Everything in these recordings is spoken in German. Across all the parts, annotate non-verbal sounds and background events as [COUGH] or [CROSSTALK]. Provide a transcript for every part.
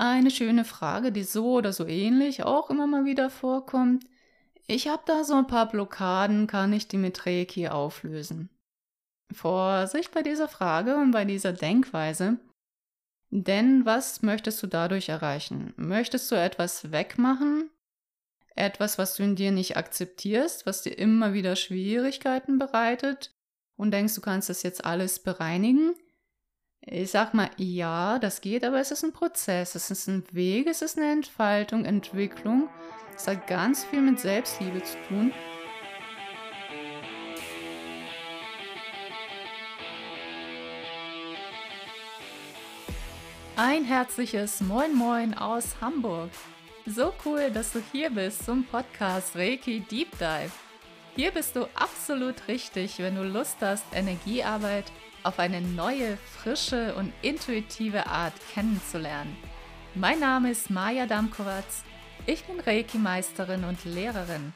Eine schöne Frage, die so oder so ähnlich auch immer mal wieder vorkommt. Ich habe da so ein paar Blockaden, kann ich die mit Reiki auflösen? Vorsicht bei dieser Frage und bei dieser Denkweise. Denn was möchtest du dadurch erreichen? Möchtest du etwas wegmachen? Etwas, was du in dir nicht akzeptierst, was dir immer wieder Schwierigkeiten bereitet und denkst, du kannst das jetzt alles bereinigen? Ich sag mal, ja, das geht, aber es ist ein Prozess, es ist ein Weg, es ist eine Entfaltung, Entwicklung. Es hat ganz viel mit Selbstliebe zu tun. Ein herzliches Moin Moin aus Hamburg. So cool, dass du hier bist zum Podcast Reiki Deep Dive. Hier bist du absolut richtig, wenn du Lust hast, Energiearbeit auf eine neue, frische und intuitive Art kennenzulernen. Mein Name ist Maja Damkowatz. Ich bin Reiki-Meisterin und Lehrerin.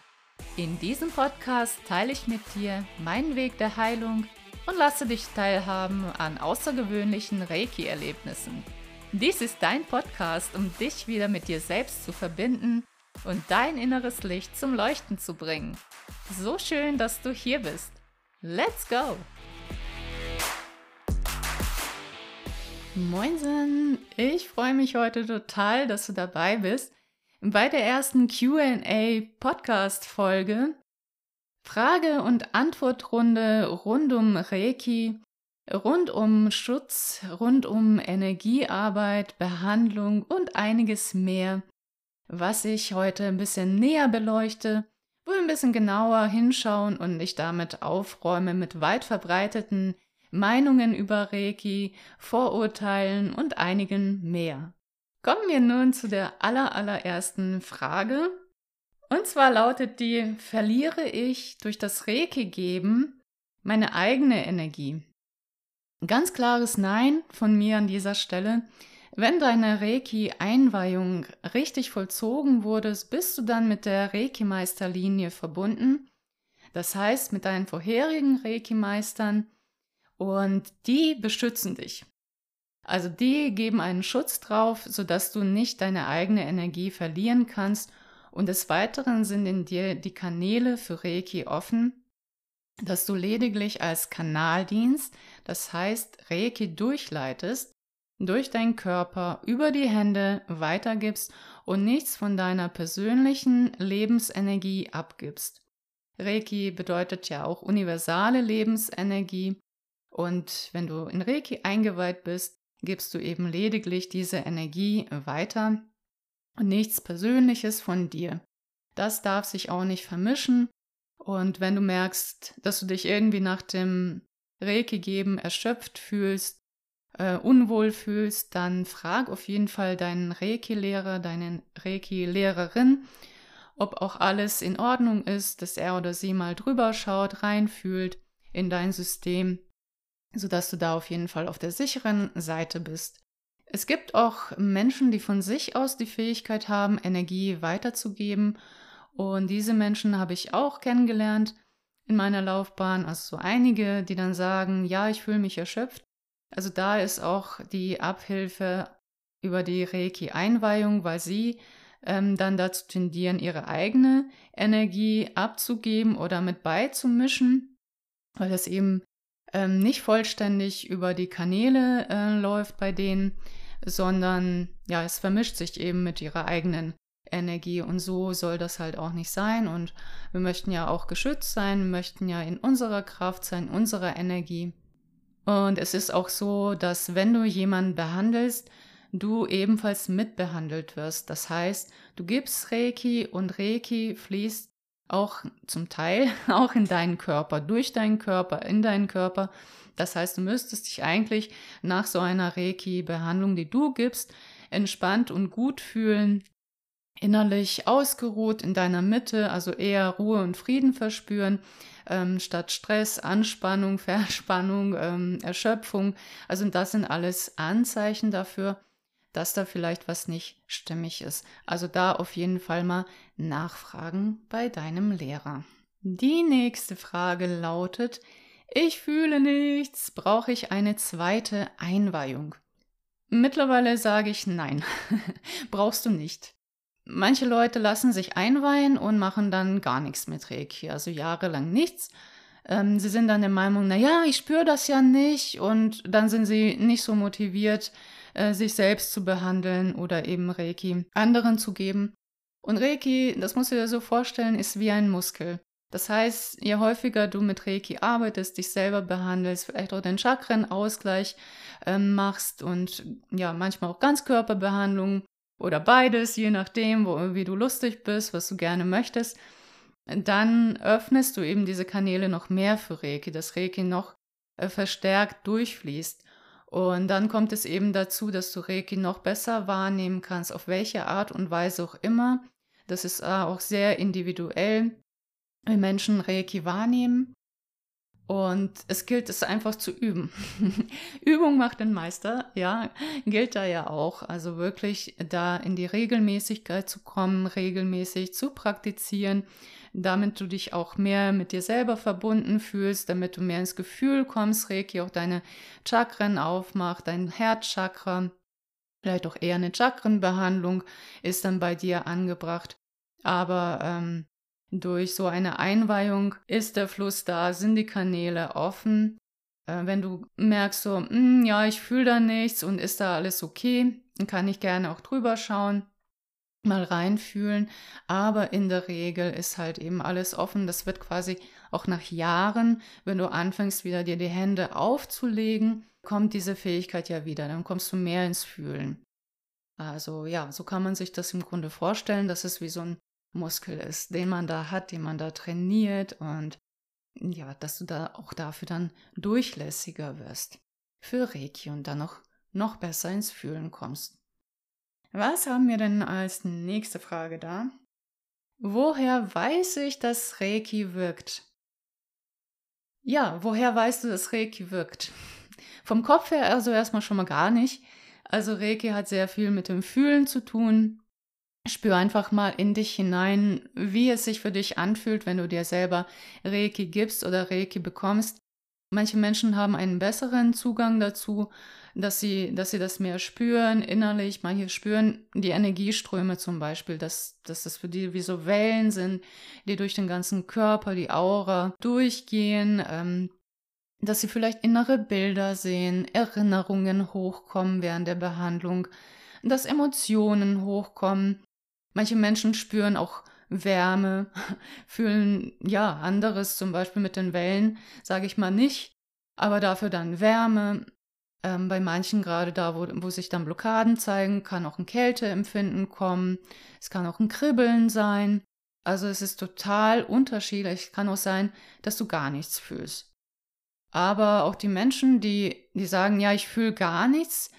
In diesem Podcast teile ich mit dir meinen Weg der Heilung und lasse dich teilhaben an außergewöhnlichen Reiki-Erlebnissen. Dies ist dein Podcast, um dich wieder mit dir selbst zu verbinden und dein inneres Licht zum Leuchten zu bringen. So schön, dass du hier bist. Let's go! Moinsen, ich freue mich heute total, dass du dabei bist bei der ersten QA Podcast Folge. Frage- und Antwortrunde rund um Reiki, rund um Schutz, rund um Energiearbeit, Behandlung und einiges mehr, was ich heute ein bisschen näher beleuchte, wo wir ein bisschen genauer hinschauen und ich damit aufräume mit weit verbreiteten Meinungen über Reiki, Vorurteilen und einigen mehr. Kommen wir nun zu der allerallerersten Frage. Und zwar lautet die, verliere ich durch das Reiki geben meine eigene Energie? Ganz klares Nein von mir an dieser Stelle. Wenn deine Reiki-Einweihung richtig vollzogen wurde, bist du dann mit der Reiki-Meisterlinie verbunden. Das heißt, mit deinen vorherigen Reiki-Meistern und die beschützen dich. Also die geben einen Schutz drauf, sodass du nicht deine eigene Energie verlieren kannst. Und des Weiteren sind in dir die Kanäle für Reiki offen, dass du lediglich als Kanal dienst, das heißt Reiki durchleitest, durch deinen Körper über die Hände weitergibst und nichts von deiner persönlichen Lebensenergie abgibst. Reiki bedeutet ja auch universale Lebensenergie und wenn du in Reiki eingeweiht bist, gibst du eben lediglich diese Energie weiter und nichts Persönliches von dir. Das darf sich auch nicht vermischen. Und wenn du merkst, dass du dich irgendwie nach dem Reiki geben erschöpft fühlst, äh, unwohl fühlst, dann frag auf jeden Fall deinen Reiki-Lehrer, deinen Reiki-Lehrerin, ob auch alles in Ordnung ist, dass er oder sie mal drüber schaut, reinfühlt in dein System sodass du da auf jeden Fall auf der sicheren Seite bist. Es gibt auch Menschen, die von sich aus die Fähigkeit haben, Energie weiterzugeben. Und diese Menschen habe ich auch kennengelernt in meiner Laufbahn. Also so einige, die dann sagen, ja, ich fühle mich erschöpft. Also da ist auch die Abhilfe über die Reiki-Einweihung, weil sie ähm, dann dazu tendieren, ihre eigene Energie abzugeben oder mit beizumischen, weil das eben ähm, nicht vollständig über die Kanäle äh, läuft bei denen, sondern ja, es vermischt sich eben mit ihrer eigenen Energie und so soll das halt auch nicht sein und wir möchten ja auch geschützt sein, möchten ja in unserer Kraft sein, unserer Energie. Und es ist auch so, dass wenn du jemanden behandelst, du ebenfalls mitbehandelt wirst. Das heißt, du gibst Reiki und Reiki fließt auch zum Teil [LAUGHS] auch in deinen Körper, durch deinen Körper, in deinen Körper. Das heißt, du müsstest dich eigentlich nach so einer Reiki-Behandlung, die du gibst, entspannt und gut fühlen, innerlich ausgeruht in deiner Mitte, also eher Ruhe und Frieden verspüren, ähm, statt Stress, Anspannung, [LAUGHS] Verspannung, ähm, Erschöpfung. Also das sind alles Anzeichen dafür, dass da vielleicht was nicht stimmig ist. Also da auf jeden Fall mal nachfragen bei deinem Lehrer. Die nächste Frage lautet, ich fühle nichts, brauche ich eine zweite Einweihung? Mittlerweile sage ich nein, [LAUGHS] brauchst du nicht. Manche Leute lassen sich einweihen und machen dann gar nichts mit Reiki, also jahrelang nichts. Ähm, sie sind dann der Meinung, na ja, ich spüre das ja nicht und dann sind sie nicht so motiviert, äh, sich selbst zu behandeln oder eben Reiki anderen zu geben. Und Reiki, das musst du dir so vorstellen, ist wie ein Muskel. Das heißt, je häufiger du mit Reiki arbeitest, dich selber behandelst, vielleicht auch den Chakrenausgleich äh, machst und ja, manchmal auch Ganzkörperbehandlung oder beides, je nachdem, wo, wie du lustig bist, was du gerne möchtest, dann öffnest du eben diese Kanäle noch mehr für Reiki, dass Reiki noch äh, verstärkt durchfließt. Und dann kommt es eben dazu, dass du Reiki noch besser wahrnehmen kannst, auf welche Art und Weise auch immer. Das ist äh, auch sehr individuell, wie Menschen Reiki wahrnehmen. Und es gilt es einfach zu üben. [LAUGHS] Übung macht den Meister, ja, gilt da ja auch. Also wirklich da in die Regelmäßigkeit zu kommen, regelmäßig zu praktizieren, damit du dich auch mehr mit dir selber verbunden fühlst, damit du mehr ins Gefühl kommst, Reiki auch deine Chakren aufmacht, dein Herzchakra. Vielleicht auch eher eine Chakrenbehandlung ist dann bei dir angebracht. Aber ähm, durch so eine Einweihung ist der Fluss da, sind die Kanäle offen. Äh, wenn du merkst, so, mm, ja, ich fühle da nichts und ist da alles okay, dann kann ich gerne auch drüber schauen, mal reinfühlen. Aber in der Regel ist halt eben alles offen. Das wird quasi auch nach Jahren, wenn du anfängst, wieder dir die Hände aufzulegen, kommt diese Fähigkeit ja wieder. Dann kommst du mehr ins Fühlen. Also ja, so kann man sich das im Grunde vorstellen. Das ist wie so ein Muskel ist, den man da hat, den man da trainiert und ja, dass du da auch dafür dann durchlässiger wirst für Reiki und dann noch, noch besser ins Fühlen kommst. Was haben wir denn als nächste Frage da? Woher weiß ich, dass Reiki wirkt? Ja, woher weißt du, dass Reiki wirkt? Vom Kopf her also erstmal schon mal gar nicht. Also Reiki hat sehr viel mit dem Fühlen zu tun. Spür einfach mal in dich hinein, wie es sich für dich anfühlt, wenn du dir selber Reiki gibst oder Reiki bekommst. Manche Menschen haben einen besseren Zugang dazu, dass sie, dass sie das mehr spüren innerlich. Manche spüren die Energieströme zum Beispiel, dass, dass das für die wie so Wellen sind, die durch den ganzen Körper, die Aura durchgehen. Ähm, dass sie vielleicht innere Bilder sehen, Erinnerungen hochkommen während der Behandlung, dass Emotionen hochkommen, Manche Menschen spüren auch Wärme, [LAUGHS] fühlen ja anderes, zum Beispiel mit den Wellen, sage ich mal nicht, aber dafür dann Wärme. Ähm, bei manchen gerade da, wo, wo sich dann Blockaden zeigen, kann auch ein Kälteempfinden kommen. Es kann auch ein Kribbeln sein. Also es ist total unterschiedlich. Kann auch sein, dass du gar nichts fühlst. Aber auch die Menschen, die, die sagen, ja, ich fühle gar nichts,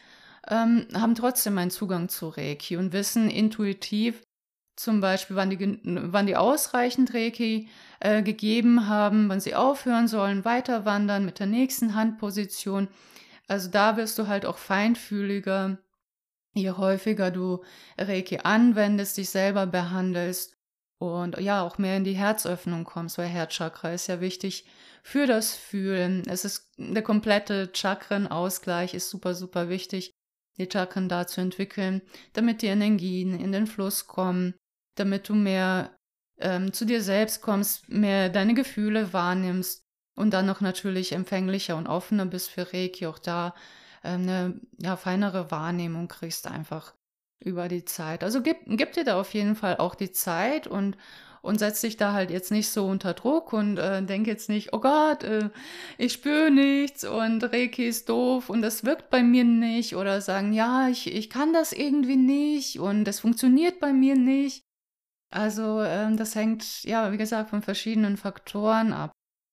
ähm, haben trotzdem einen Zugang zu Reiki und wissen intuitiv zum Beispiel, wann die, wann die ausreichend Reiki äh, gegeben haben, wann sie aufhören sollen, weiter wandern mit der nächsten Handposition. Also da wirst du halt auch feinfühliger, je häufiger du Reiki anwendest, dich selber behandelst und ja, auch mehr in die Herzöffnung kommst, weil Herzchakra ist ja wichtig für das Fühlen. Es ist der komplette Chakrenausgleich ist super, super wichtig die Chakren da zu entwickeln, damit die Energien in den Fluss kommen, damit du mehr ähm, zu dir selbst kommst, mehr deine Gefühle wahrnimmst und dann noch natürlich empfänglicher und offener bist für Reiki, auch da ähm, eine ja, feinere Wahrnehmung kriegst einfach über die Zeit. Also gib, gib dir da auf jeden Fall auch die Zeit und und setz dich da halt jetzt nicht so unter Druck und äh, denk jetzt nicht, oh Gott, äh, ich spüre nichts und Reiki ist doof und das wirkt bei mir nicht oder sagen, ja, ich, ich kann das irgendwie nicht und das funktioniert bei mir nicht. Also ähm, das hängt, ja, wie gesagt, von verschiedenen Faktoren ab,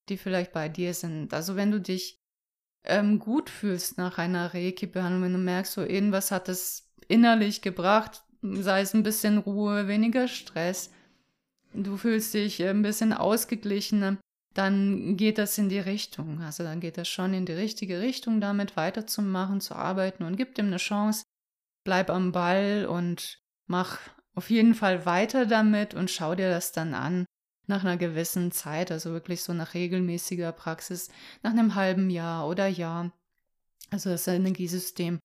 die vielleicht bei dir sind. Also wenn du dich ähm, gut fühlst nach einer Reiki-Behandlung, wenn du merkst, so irgendwas hat es innerlich gebracht, sei es ein bisschen Ruhe, weniger Stress, du fühlst dich ein bisschen ausgeglichener, dann geht das in die Richtung. Also dann geht das schon in die richtige Richtung, damit weiterzumachen, zu arbeiten und gib dem eine Chance. Bleib am Ball und mach auf jeden Fall weiter damit und schau dir das dann an nach einer gewissen Zeit, also wirklich so nach regelmäßiger Praxis, nach einem halben Jahr oder Jahr. Also das Energiesystem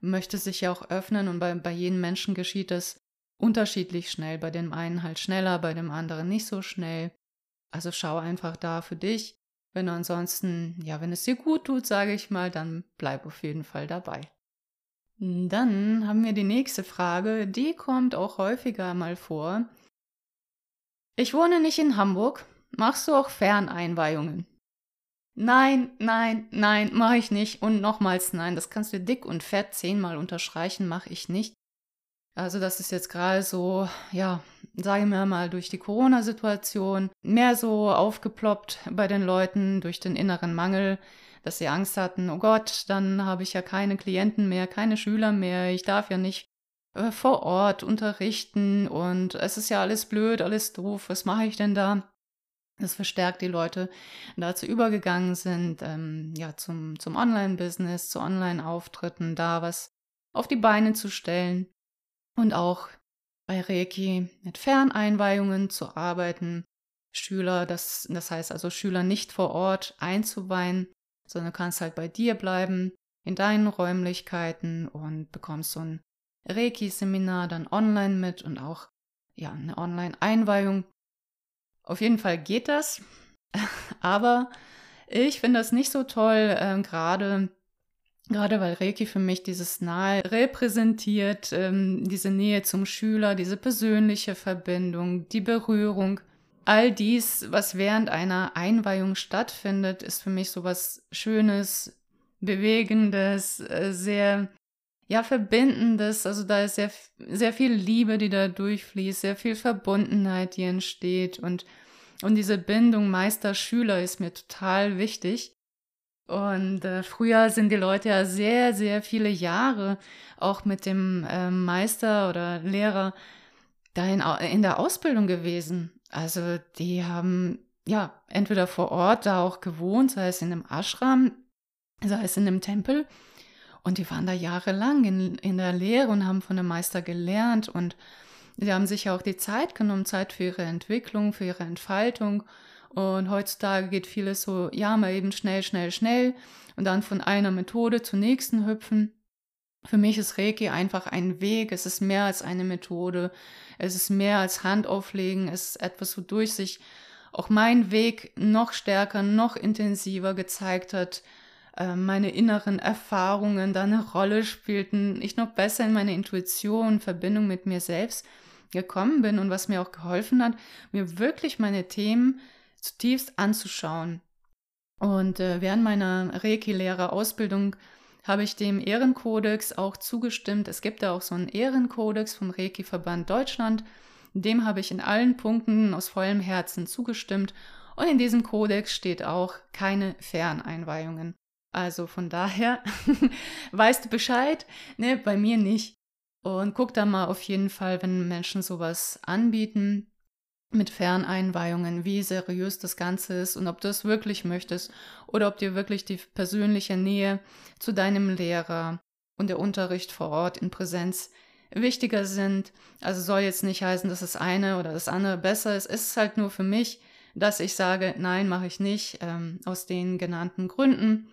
möchte sich ja auch öffnen und bei, bei jedem Menschen geschieht es unterschiedlich schnell. Bei dem einen halt schneller, bei dem anderen nicht so schnell. Also schau einfach da für dich. Wenn du ansonsten, ja, wenn es dir gut tut, sage ich mal, dann bleib auf jeden Fall dabei. Dann haben wir die nächste Frage, die kommt auch häufiger mal vor. Ich wohne nicht in Hamburg. Machst du auch Ferneinweihungen? Nein, nein, nein, mache ich nicht. Und nochmals nein, das kannst du dick und fett zehnmal unterstreichen, mache ich nicht. Also das ist jetzt gerade so, ja, sagen wir mal, durch die Corona-Situation mehr so aufgeploppt bei den Leuten durch den inneren Mangel, dass sie Angst hatten, oh Gott, dann habe ich ja keine Klienten mehr, keine Schüler mehr, ich darf ja nicht äh, vor Ort unterrichten und es ist ja alles blöd, alles doof, was mache ich denn da? Das verstärkt die Leute dazu übergegangen sind, ähm, ja, zum, zum Online-Business, zu Online-Auftritten, da was auf die Beine zu stellen und auch bei Reiki mit Ferneinweihungen zu arbeiten, Schüler, das, das heißt also Schüler nicht vor Ort einzuweihen, sondern du kannst halt bei dir bleiben, in deinen Räumlichkeiten und bekommst so ein Reiki-Seminar dann online mit und auch ja, eine Online-Einweihung. Auf jeden Fall geht das, [LAUGHS] aber ich finde das nicht so toll, äh, gerade Gerade weil Reiki für mich dieses Nahe repräsentiert, ähm, diese Nähe zum Schüler, diese persönliche Verbindung, die Berührung. All dies, was während einer Einweihung stattfindet, ist für mich so was Schönes, Bewegendes, äh, sehr, ja, Verbindendes. Also da ist sehr, sehr viel Liebe, die da durchfließt, sehr viel Verbundenheit, die entsteht und, und diese Bindung Meister-Schüler ist mir total wichtig. Und äh, früher sind die Leute ja sehr, sehr viele Jahre auch mit dem äh, Meister oder Lehrer da in, in der Ausbildung gewesen. Also die haben ja entweder vor Ort da auch gewohnt, sei es in einem Ashram, sei es in einem Tempel. Und die waren da jahrelang in, in der Lehre und haben von dem Meister gelernt. Und die haben sich auch die Zeit genommen, Zeit für ihre Entwicklung, für ihre Entfaltung. Und heutzutage geht vieles so, ja, mal eben schnell, schnell, schnell und dann von einer Methode zur nächsten hüpfen. Für mich ist Reiki einfach ein Weg. Es ist mehr als eine Methode. Es ist mehr als Handauflegen. Es ist etwas, wodurch sich auch mein Weg noch stärker, noch intensiver gezeigt hat. Äh, meine inneren Erfahrungen da eine Rolle spielten. Ich noch besser in meine Intuition, Verbindung mit mir selbst gekommen bin und was mir auch geholfen hat, mir wirklich meine Themen zutiefst anzuschauen. Und äh, während meiner Reiki-Lehrer-Ausbildung habe ich dem Ehrenkodex auch zugestimmt. Es gibt da auch so einen Ehrenkodex vom Reiki-Verband Deutschland. Dem habe ich in allen Punkten aus vollem Herzen zugestimmt. Und in diesem Kodex steht auch keine Ferneinweihungen. Also von daher [LAUGHS] weißt du Bescheid, ne, bei mir nicht. Und guck da mal auf jeden Fall, wenn Menschen sowas anbieten, mit Ferneinweihungen, wie seriös das Ganze ist und ob du es wirklich möchtest oder ob dir wirklich die persönliche Nähe zu deinem Lehrer und der Unterricht vor Ort in Präsenz wichtiger sind. Also soll jetzt nicht heißen, dass das eine oder das andere besser ist. Es ist halt nur für mich, dass ich sage, nein, mache ich nicht, ähm, aus den genannten Gründen,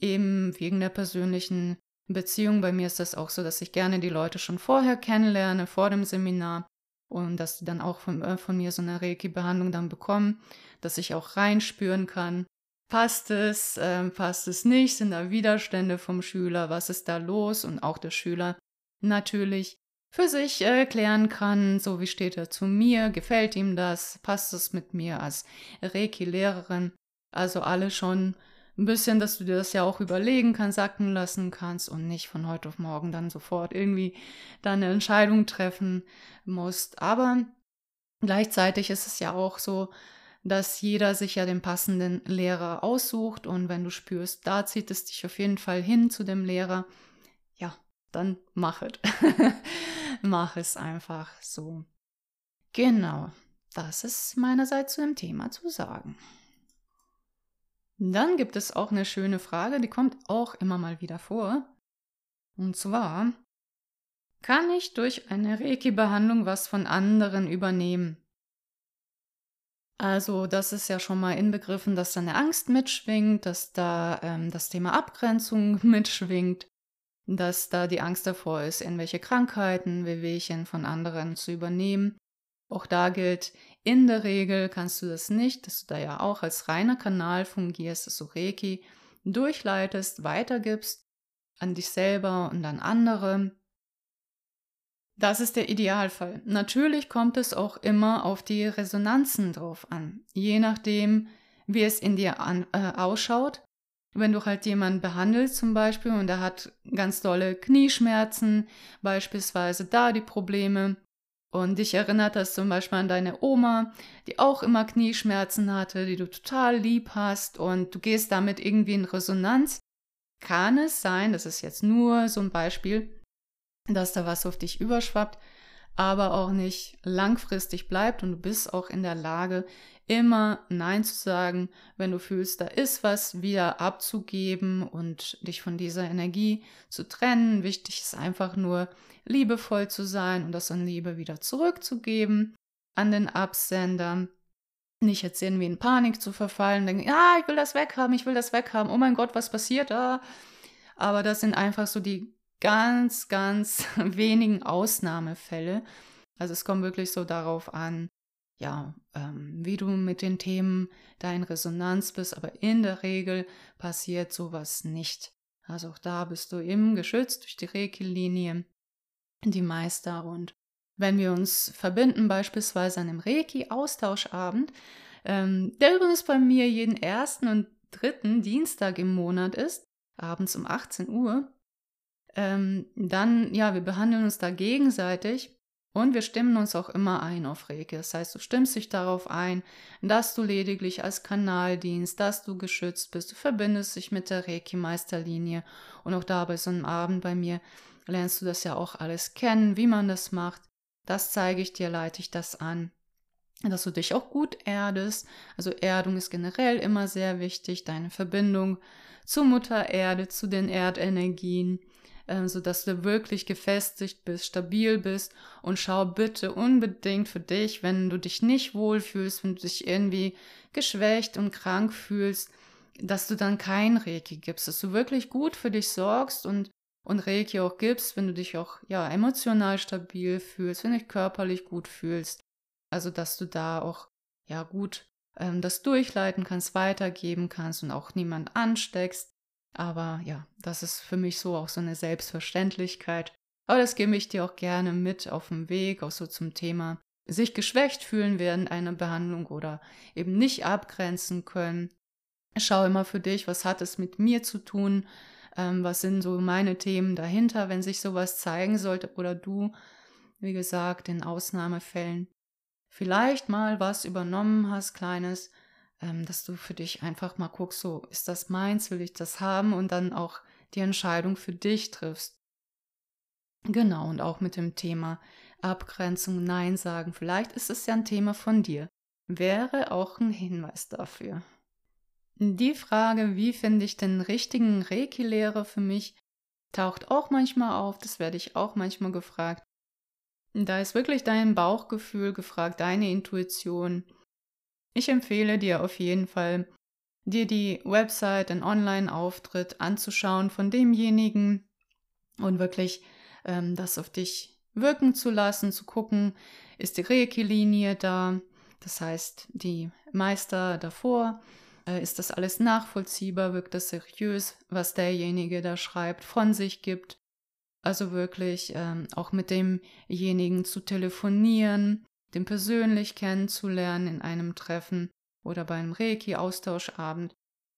eben wegen der persönlichen Beziehung. Bei mir ist das auch so, dass ich gerne die Leute schon vorher kennenlerne, vor dem Seminar und dass die dann auch von, äh, von mir so eine Reiki-Behandlung dann bekommen, dass ich auch reinspüren kann. Passt es, äh, passt es nicht, sind da Widerstände vom Schüler, was ist da los? Und auch der Schüler natürlich für sich äh, klären kann, so wie steht er zu mir, gefällt ihm das, passt es mit mir als Reiki-Lehrerin, also alle schon ein bisschen, dass du dir das ja auch überlegen kannst, sacken lassen kannst und nicht von heute auf morgen dann sofort irgendwie deine Entscheidung treffen musst. Aber gleichzeitig ist es ja auch so, dass jeder sich ja den passenden Lehrer aussucht und wenn du spürst, da zieht es dich auf jeden Fall hin zu dem Lehrer, ja, dann mach es. [LAUGHS] mach es einfach so. Genau, das ist meinerseits zu dem Thema zu sagen. Dann gibt es auch eine schöne Frage, die kommt auch immer mal wieder vor. Und zwar, kann ich durch eine Reiki-Behandlung was von anderen übernehmen? Also, das ist ja schon mal inbegriffen, dass da eine Angst mitschwingt, dass da ähm, das Thema Abgrenzung [LAUGHS] mitschwingt. dass da die Angst davor ist, irgendwelche Krankheiten, Wehwehchen von anderen zu übernehmen. Auch da gilt, in der Regel kannst du das nicht, dass du da ja auch als reiner Kanal fungierst, dass du Reiki durchleitest, weitergibst an dich selber und an andere. Das ist der Idealfall. Natürlich kommt es auch immer auf die Resonanzen drauf an. Je nachdem, wie es in dir an, äh, ausschaut. Wenn du halt jemanden behandelst zum Beispiel und er hat ganz dolle Knieschmerzen, beispielsweise da die Probleme, und dich erinnert das zum Beispiel an deine Oma, die auch immer Knieschmerzen hatte, die du total lieb hast und du gehst damit irgendwie in Resonanz, kann es sein, das ist jetzt nur so ein Beispiel, dass da was auf dich überschwappt, aber auch nicht langfristig bleibt und du bist auch in der Lage, immer Nein zu sagen, wenn du fühlst, da ist was wieder abzugeben und dich von dieser Energie zu trennen. Wichtig ist einfach nur liebevoll zu sein und das an Liebe wieder zurückzugeben an den Absender. Nicht jetzt irgendwie in Panik zu verfallen, denken, ja, ich will das weghaben, ich will das weghaben, oh mein Gott, was passiert da? Aber das sind einfach so die ganz, ganz [LAUGHS] wenigen Ausnahmefälle. Also es kommt wirklich so darauf an, ja, ähm, wie du mit den Themen da in Resonanz bist, aber in der Regel passiert sowas nicht. Also auch da bist du eben geschützt durch die Reiki-Linie, die Meister. Und wenn wir uns verbinden, beispielsweise an einem Reiki-Austauschabend, ähm, der übrigens bei mir jeden ersten und dritten Dienstag im Monat ist, abends um 18 Uhr, ähm, dann, ja, wir behandeln uns da gegenseitig und wir stimmen uns auch immer ein auf Reiki. Das heißt, du stimmst dich darauf ein, dass du lediglich als Kanal dienst, dass du geschützt bist. Du verbindest dich mit der Reiki-Meisterlinie. Und auch da bei so einem Abend bei mir lernst du das ja auch alles kennen, wie man das macht. Das zeige ich dir, leite ich das an. Dass du dich auch gut erdest. Also Erdung ist generell immer sehr wichtig. Deine Verbindung zur Mutter Erde, zu den Erdenergien äh, sodass du wirklich gefestigt bist, stabil bist und schau bitte unbedingt für dich, wenn du dich nicht wohlfühlst, wenn du dich irgendwie geschwächt und krank fühlst, dass du dann kein Reiki gibst, dass du wirklich gut für dich sorgst und und Reiki auch gibst, wenn du dich auch ja emotional stabil fühlst, wenn du dich körperlich gut fühlst. Also dass du da auch ja gut ähm, das durchleiten kannst, weitergeben kannst und auch niemand ansteckst. Aber ja, das ist für mich so auch so eine Selbstverständlichkeit. Aber das gebe ich dir auch gerne mit auf dem Weg, auch so zum Thema sich geschwächt fühlen während einer Behandlung oder eben nicht abgrenzen können. Schau immer für dich, was hat es mit mir zu tun, ähm, was sind so meine Themen dahinter, wenn sich sowas zeigen sollte oder du, wie gesagt, in Ausnahmefällen vielleicht mal was übernommen hast, kleines, dass du für dich einfach mal guckst, so ist das meins, will ich das haben und dann auch die Entscheidung für dich triffst. Genau, und auch mit dem Thema Abgrenzung, Nein sagen, vielleicht ist es ja ein Thema von dir, wäre auch ein Hinweis dafür. Die Frage, wie finde ich den richtigen Reiki-Lehrer für mich, taucht auch manchmal auf, das werde ich auch manchmal gefragt. Da ist wirklich dein Bauchgefühl gefragt, deine Intuition. Ich empfehle dir auf jeden Fall, dir die Website, den Online-Auftritt anzuschauen von demjenigen und wirklich ähm, das auf dich wirken zu lassen, zu gucken, ist die Reiki-Linie da, das heißt die Meister davor, äh, ist das alles nachvollziehbar, wirkt das seriös, was derjenige da schreibt, von sich gibt. Also wirklich ähm, auch mit demjenigen zu telefonieren, den persönlich kennenzulernen in einem Treffen oder bei einem Reiki-Austauschabend.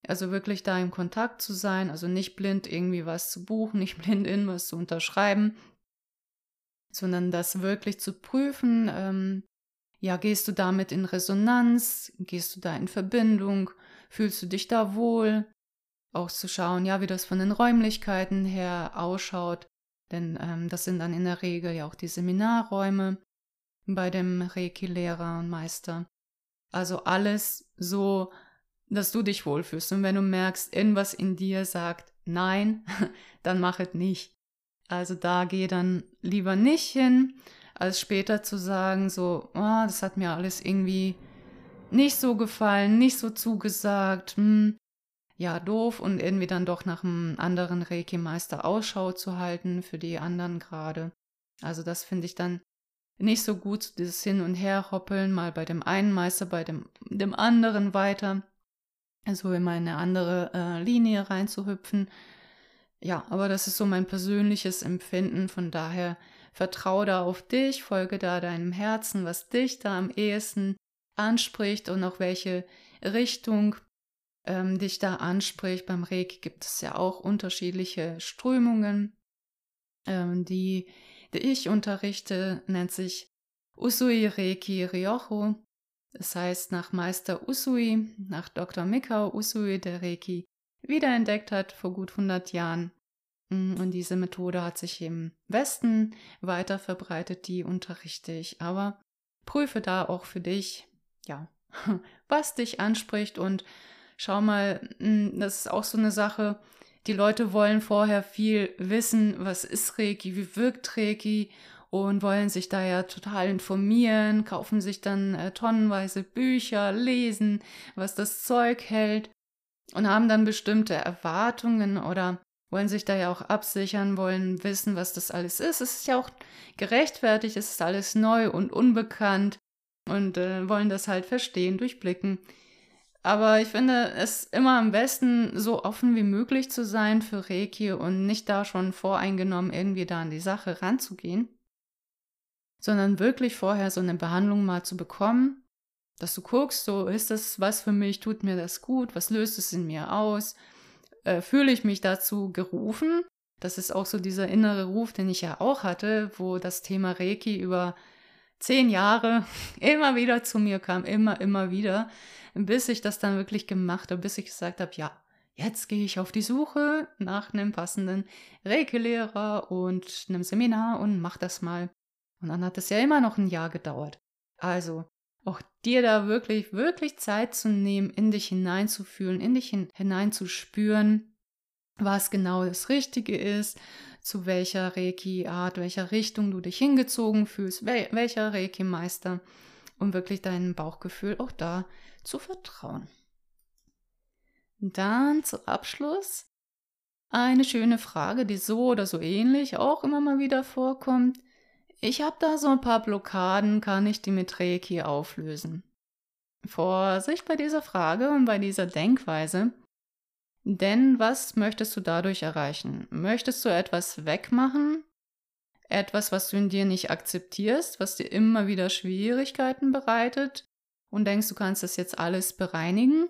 Also wirklich da im Kontakt zu sein, also nicht blind irgendwie was zu buchen, [LAUGHS] nicht blind in was zu unterschreiben, sondern das wirklich zu prüfen. Ähm, ja, gehst du damit in Resonanz? Gehst du da in Verbindung? Fühlst du dich da wohl? Auch zu schauen, ja, wie das von den Räumlichkeiten her ausschaut. Denn ähm, das sind dann in der Regel ja auch die Seminarräume bei dem Reiki-Lehrer und Meister. Also alles so, dass du dich wohlfühlst. Und wenn du merkst, irgendwas in dir sagt nein, [LAUGHS] dann mach es nicht. Also da geh dann lieber nicht hin, als später zu sagen, so, oh, das hat mir alles irgendwie nicht so gefallen, nicht so zugesagt. Hm. ja doof und irgendwie dann doch nach einem anderen Reiki-Meister Ausschau zu halten für die anderen gerade. Also das finde ich dann nicht so gut, dieses Hin- und Herhoppeln, mal bei dem einen Meister, bei dem, dem anderen weiter, so in eine andere äh, Linie reinzuhüpfen. Ja, aber das ist so mein persönliches Empfinden, von daher vertraue da auf dich, folge da deinem Herzen, was dich da am ehesten anspricht und auch welche Richtung ähm, dich da anspricht. Beim Reiki gibt es ja auch unterschiedliche Strömungen. Ähm, die, die ich unterrichte, nennt sich Usui Reiki Ryoho. Das heißt, nach Meister Usui, nach Dr. Mikao Usui, der Reiki wiederentdeckt hat vor gut 100 Jahren. Mm, und diese Methode hat sich im Westen weiter verbreitet, die unterrichte ich. Aber prüfe da auch für dich, ja, [LAUGHS] was dich anspricht und schau mal, hm, das ist auch so eine Sache, die Leute wollen vorher viel wissen, was ist Reiki, wie wirkt Reiki und wollen sich da ja total informieren, kaufen sich dann äh, tonnenweise Bücher, lesen, was das Zeug hält und haben dann bestimmte Erwartungen oder wollen sich da ja auch absichern, wollen wissen, was das alles ist. Es ist ja auch gerechtfertigt, es ist alles neu und unbekannt und äh, wollen das halt verstehen, durchblicken. Aber ich finde es immer am besten, so offen wie möglich zu sein für Reiki und nicht da schon voreingenommen irgendwie da an die Sache ranzugehen, sondern wirklich vorher so eine Behandlung mal zu bekommen, dass du guckst, so ist das was für mich, tut mir das gut, was löst es in mir aus, äh, fühle ich mich dazu gerufen. Das ist auch so dieser innere Ruf, den ich ja auch hatte, wo das Thema Reiki über zehn Jahre [LAUGHS] immer wieder zu mir kam, immer, immer wieder, bis ich das dann wirklich gemacht habe, bis ich gesagt habe, ja, jetzt gehe ich auf die Suche nach einem passenden Reiki-Lehrer und einem Seminar und mach das mal. Und dann hat es ja immer noch ein Jahr gedauert. Also, auch dir da wirklich, wirklich Zeit zu nehmen, in dich hineinzufühlen, in dich hineinzuspüren, was genau das Richtige ist, zu welcher Reiki-Art, welcher Richtung du dich hingezogen fühlst, wel welcher Reiki-Meister, um wirklich deinem Bauchgefühl auch da zu vertrauen. Dann zu Abschluss eine schöne Frage, die so oder so ähnlich auch immer mal wieder vorkommt. Ich habe da so ein paar Blockaden, kann ich die mit Reiki auflösen? Vorsicht bei dieser Frage und bei dieser Denkweise. Denn was möchtest du dadurch erreichen? Möchtest du etwas wegmachen? Etwas, was du in dir nicht akzeptierst, was dir immer wieder Schwierigkeiten bereitet und denkst, du kannst das jetzt alles bereinigen?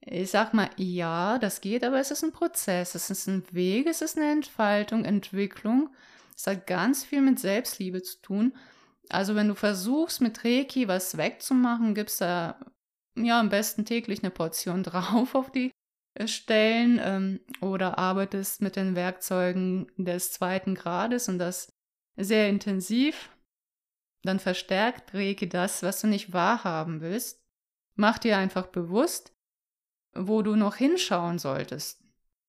Ich sag mal, ja, das geht, aber es ist ein Prozess, es ist ein Weg, es ist eine Entfaltung, Entwicklung. Es hat ganz viel mit Selbstliebe zu tun. Also wenn du versuchst, mit Reiki was wegzumachen, gibst da ja am besten täglich eine Portion [LAUGHS] drauf auf die stellen ähm, oder arbeitest mit den Werkzeugen des zweiten Grades und das sehr intensiv, dann verstärkt Reiki das, was du nicht wahrhaben willst. Mach dir einfach bewusst, wo du noch hinschauen solltest.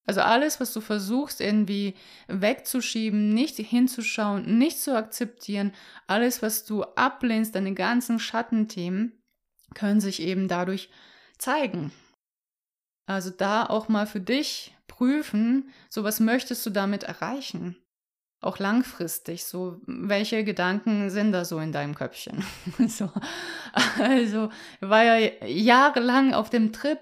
Also alles, was du versuchst irgendwie wegzuschieben, nicht hinzuschauen, nicht zu akzeptieren, alles, was du ablehnst, deine ganzen Schattenthemen, können sich eben dadurch zeigen. Also da auch mal für dich prüfen, so was möchtest du damit erreichen? Auch langfristig, so welche Gedanken sind da so in deinem Köpfchen? [LAUGHS] so, also war ja jahrelang auf dem Trip,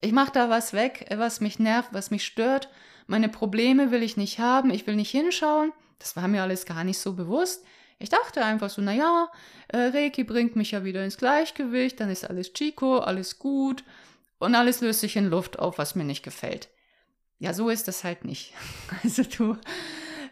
ich mache da was weg, was mich nervt, was mich stört. Meine Probleme will ich nicht haben, ich will nicht hinschauen. Das war mir alles gar nicht so bewusst. Ich dachte einfach so, naja, äh, Reiki bringt mich ja wieder ins Gleichgewicht, dann ist alles Chico, alles gut und alles löst sich in Luft auf, was mir nicht gefällt. Ja, so ist das halt nicht. [LAUGHS] Also du,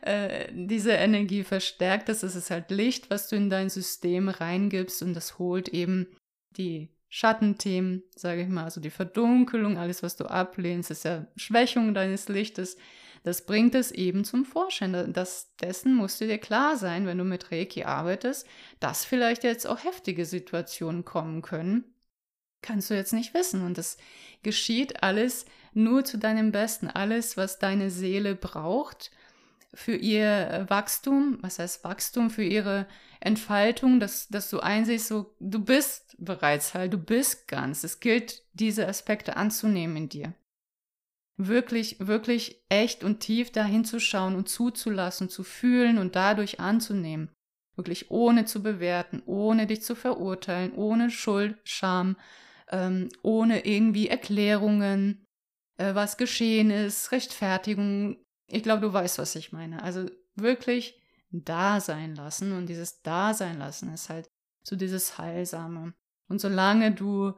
äh, diese Energie verstärkt das, es ist halt Licht, was du in dein System reingibst und das holt eben die Schattenthemen, sage ich mal, also die Verdunkelung, alles, was du ablehnst, ist ja Schwächung deines Lichtes. Das bringt es eben zum Vorschein. Das, dessen musst du dir klar sein, wenn du mit Reiki arbeitest, dass vielleicht jetzt auch heftige Situationen kommen können, kannst du jetzt nicht wissen. Und das geschieht alles nur zu deinem Besten. Alles, was deine Seele braucht für ihr Wachstum, was heißt Wachstum, für ihre Entfaltung, dass, dass du einsiehst, so, du bist bereits halt, du bist ganz. Es gilt, diese Aspekte anzunehmen in dir. wirklich, wirklich echt und tief dahin zu schauen und zuzulassen, zu fühlen und dadurch anzunehmen. Wirklich ohne zu bewerten, ohne dich zu verurteilen, ohne Schuld, Scham, ähm, ohne irgendwie Erklärungen, äh, was geschehen ist, Rechtfertigung. Ich glaube, du weißt, was ich meine. Also wirklich da sein lassen und dieses Dasein lassen ist halt so dieses Heilsame. Und solange du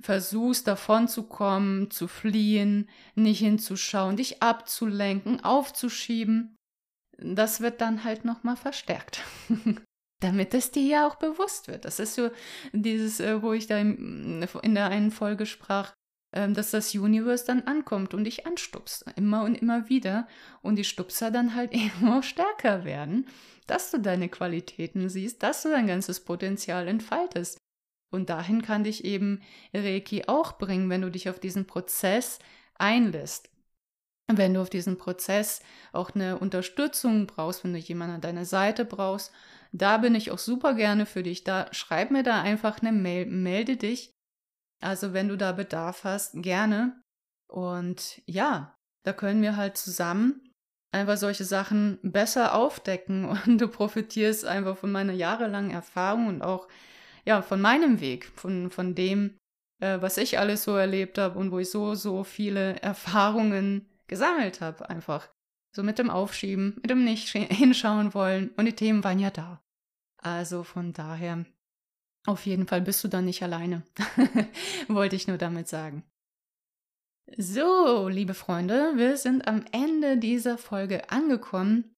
versuchst davon zu kommen, zu fliehen, nicht hinzuschauen, dich abzulenken, aufzuschieben, das wird dann halt nochmal verstärkt. [LAUGHS] Damit es dir ja auch bewusst wird. Das ist so dieses, äh, wo ich da in der einen Folge sprach, ähm, dass das Universe dann ankommt und dich anstupst. Immer und immer wieder. Und die Stupser dann halt [LAUGHS] auch stärker werden, dass du deine Qualitäten siehst, dass du dein ganzes Potenzial entfaltest. Und dahin kann dich eben Reiki auch bringen, wenn du dich auf diesen Prozess einlässt. Wenn du auf diesen Prozess auch eine Unterstützung brauchst, wenn du jemanden an deiner Seite brauchst, da bin ich auch super gerne für dich. Da schreib mir da einfach eine Mail, melde dich. Also wenn du da Bedarf hast, gerne. Und ja, da können wir halt zusammen einfach solche Sachen besser aufdecken [LAUGHS] und du profitierst einfach von meiner jahrelangen Erfahrung und auch ja, von meinem Weg, von, von dem, äh, was ich alles so erlebt habe und wo ich so, so viele Erfahrungen gesammelt habe, einfach. So mit dem Aufschieben, mit dem nicht [LAUGHS] hinschauen wollen und die Themen waren ja da. Also von daher, auf jeden Fall bist du dann nicht alleine. [LAUGHS] Wollte ich nur damit sagen. So, liebe Freunde, wir sind am Ende dieser Folge angekommen.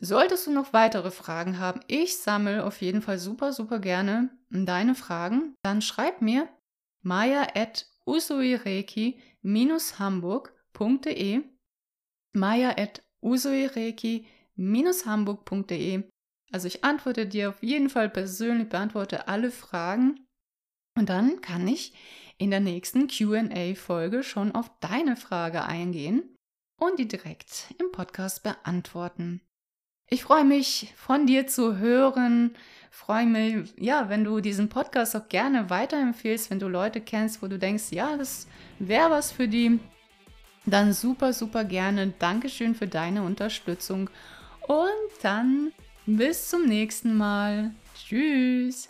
Solltest du noch weitere Fragen haben, ich sammle auf jeden Fall super, super gerne deine Fragen, dann schreib mir maya at usuireki-hamburg.de maya at usuireki-hamburg.de Also ich antworte dir auf jeden Fall persönlich, beantworte alle Fragen und dann kann ich in der nächsten QA-Folge schon auf deine Frage eingehen und die direkt im Podcast beantworten. Ich freue mich, von dir zu hören. Freue mich, ja, wenn du diesen Podcast auch gerne weiterempfehlst, wenn du Leute kennst, wo du denkst, ja, das wäre was für die. Dann super, super gerne. Dankeschön für deine Unterstützung. Und dann bis zum nächsten Mal. Tschüss.